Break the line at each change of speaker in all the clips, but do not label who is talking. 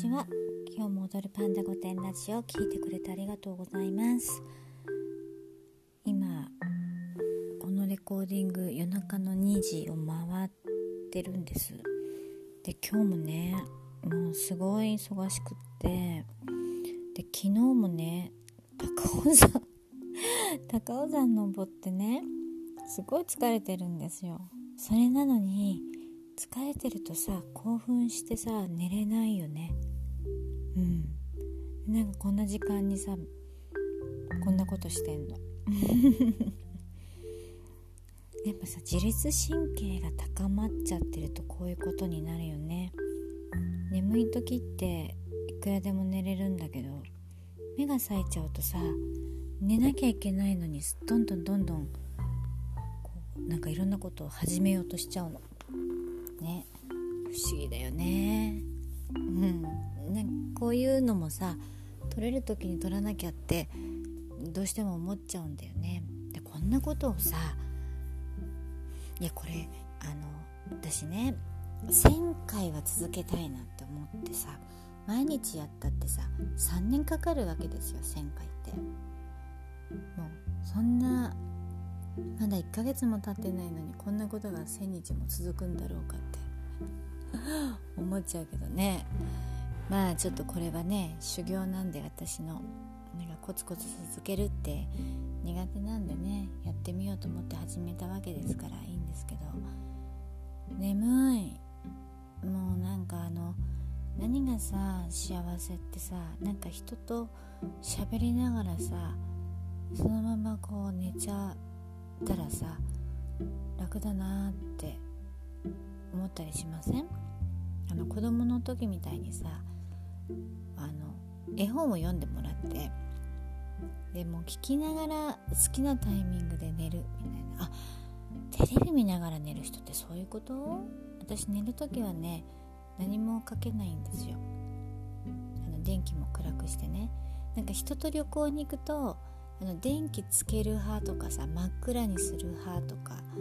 ちは今日も踊るパンダ御殿ラジオを聞いてくれてありがとうございます。今このレコーディング夜中の2時を回ってるんです。で今日もねもうすごい忙しくって。で昨日もね高尾山 高尾山登ってねすごい疲れてるんですよ。それなのに疲れてるとさ興奮してさ寝れないよね。うん。なんかこんな時間にさこんなことしてんの。やっぱさ自律神経が高まっちゃってるとこういうことになるよね。眠い時っていくらでも寝れるんだけど目が冴えちゃうとさ寝なきゃいけないのにどんどんどんどんこうなんかいろんなことを始めようとしちゃうの。ね。不思議だよね。うん。ねこういうのもさ取れる時に取らなきゃってどうしても思っちゃうんだよね。でこんなことをさいやこれあの私ね1000回は続けたいなって思ってさ毎日やったってさ3年かかるわけですよ1000回って。もうそんなまだ1ヶ月も経ってないのにこんなことが1000日も続くんだろうかって。思っちゃうけどね。まあちょっとこれはね修行なんで私のなんかコツコツ続けるって苦手なんでねやってみようと思って始めたわけですからいいんですけど。眠い。もうなんかあの何がさ幸せってさなんか人と喋りながらさそのままこう寝ちゃう。ったらさ楽だなって思ったりしません？あの子供の時みたいにさあの絵本を読んでもらってでも聞きながら好きなタイミングで寝るみたいな。あテレビ見ながら寝る人ってそういうこと？私寝る時はね何もかけないんですよ。あの電気も暗くしてね。なんか人と旅行に行くとあの電気つける派とかさ真っ暗にする派とかあ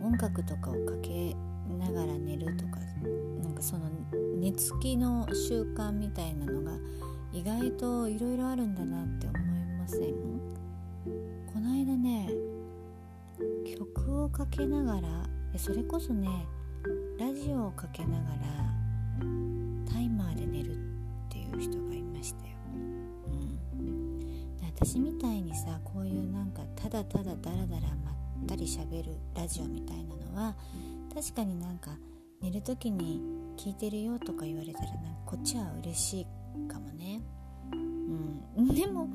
の音楽とかをかけながら寝るとかなんかその寝つきの習慣みたいなのが意外といろいろあるんだなって思いません？この間ね曲をかけながらそれこそねラジオをかけながらタイマーで寝る私みたいにさこういうなんかただただダラダラまったりしゃべるラジオみたいなのは確かになんか寝る時に聞いてるよとか言われたらなんかこっちは嬉しいかもね。うん。でも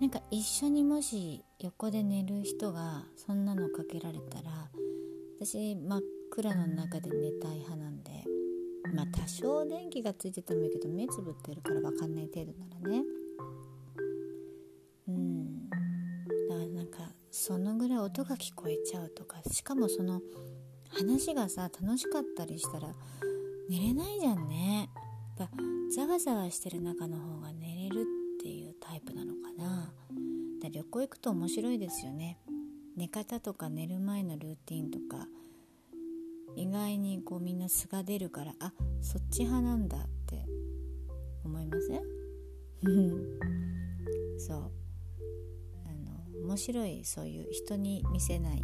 なんか一緒にもし横で寝る人がそんなのかけられたら私真っ暗の中で寝たい派なんでまあ多少電気がついててもいいけど目つぶってるから分かんない程度ならね。そのぐらい音が聞こえちゃうとかしかもその話がさ楽しかったりしたら寝れないじゃんね。だざわざわしてる中の方が寝れるっていうタイプなのかな。旅行行くと面白いですよね。寝方とか寝る前のルーティンとか意外にこうみんな素が出るからあそっち派なんだって思いません？そう。面白いそういう人に見せない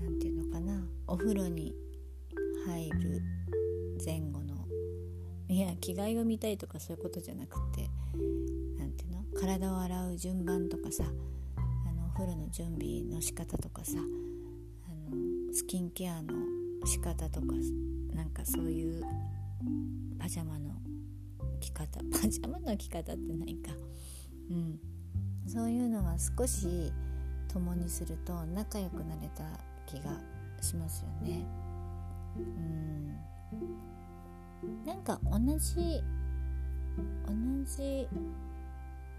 何て言うのかなお風呂に入る前後のいや着替えを見たいとかそういうことじゃなくて何ていうの体を洗う順番とかさあのお風呂の準備の仕方とかさあのスキンケアの仕方とかなんかそういうパジャマの着方パジャマの着方ってないか。うん。そういうのが少し共にすると仲良くなれた気がしますよね。うん。なんか同じ同じ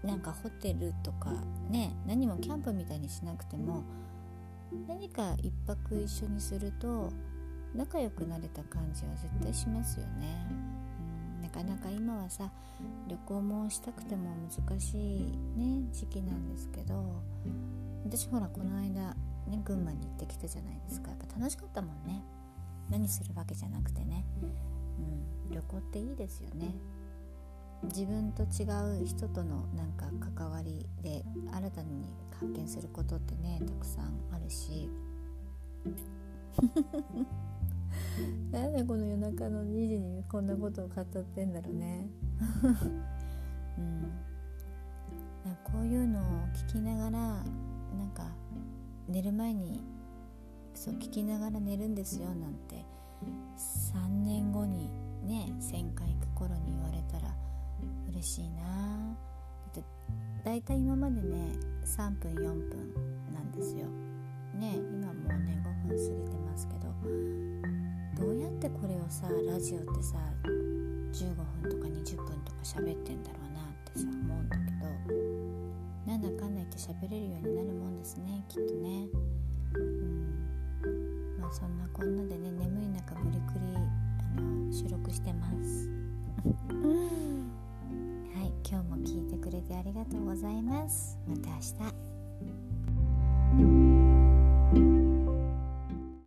なんかホテルとかね何もキャンプみたいにしなくても何か一泊一緒にすると仲良くなれた感じは絶対しますよね、かなか今はさ旅行もしたくても難しいね時期なんですけど私ほらこの間ね群馬に行ってきたじゃないですか。やっぱ楽しかったもんね。何するわけじゃなくてね。うん、旅行っていいですよね。自分と違う人とのなんか関わりで新たに発見することってねたくさんあるし。なんでこの夜中の2時にこんなことを語ってんだろうね。うん。こういうのを聞きながらなんか寝る前にそう聞きながら寝るんですよなんて3年後にね1000回行く頃に言われたら嬉しいな。だって大体今までね3分4分なんですよ。ね今もうね5分過ぎてますけど。どうやってこれをさラジオってさ15分とか20分とか喋ってんだろうなってさ思うんだけどなんだかんだ言って喋れるようになるもんですねきっとね。うん。まあそんなこんなでね眠い中無理くりあの収録してます。はい今日も聞いてくれてありがとうございます。また明日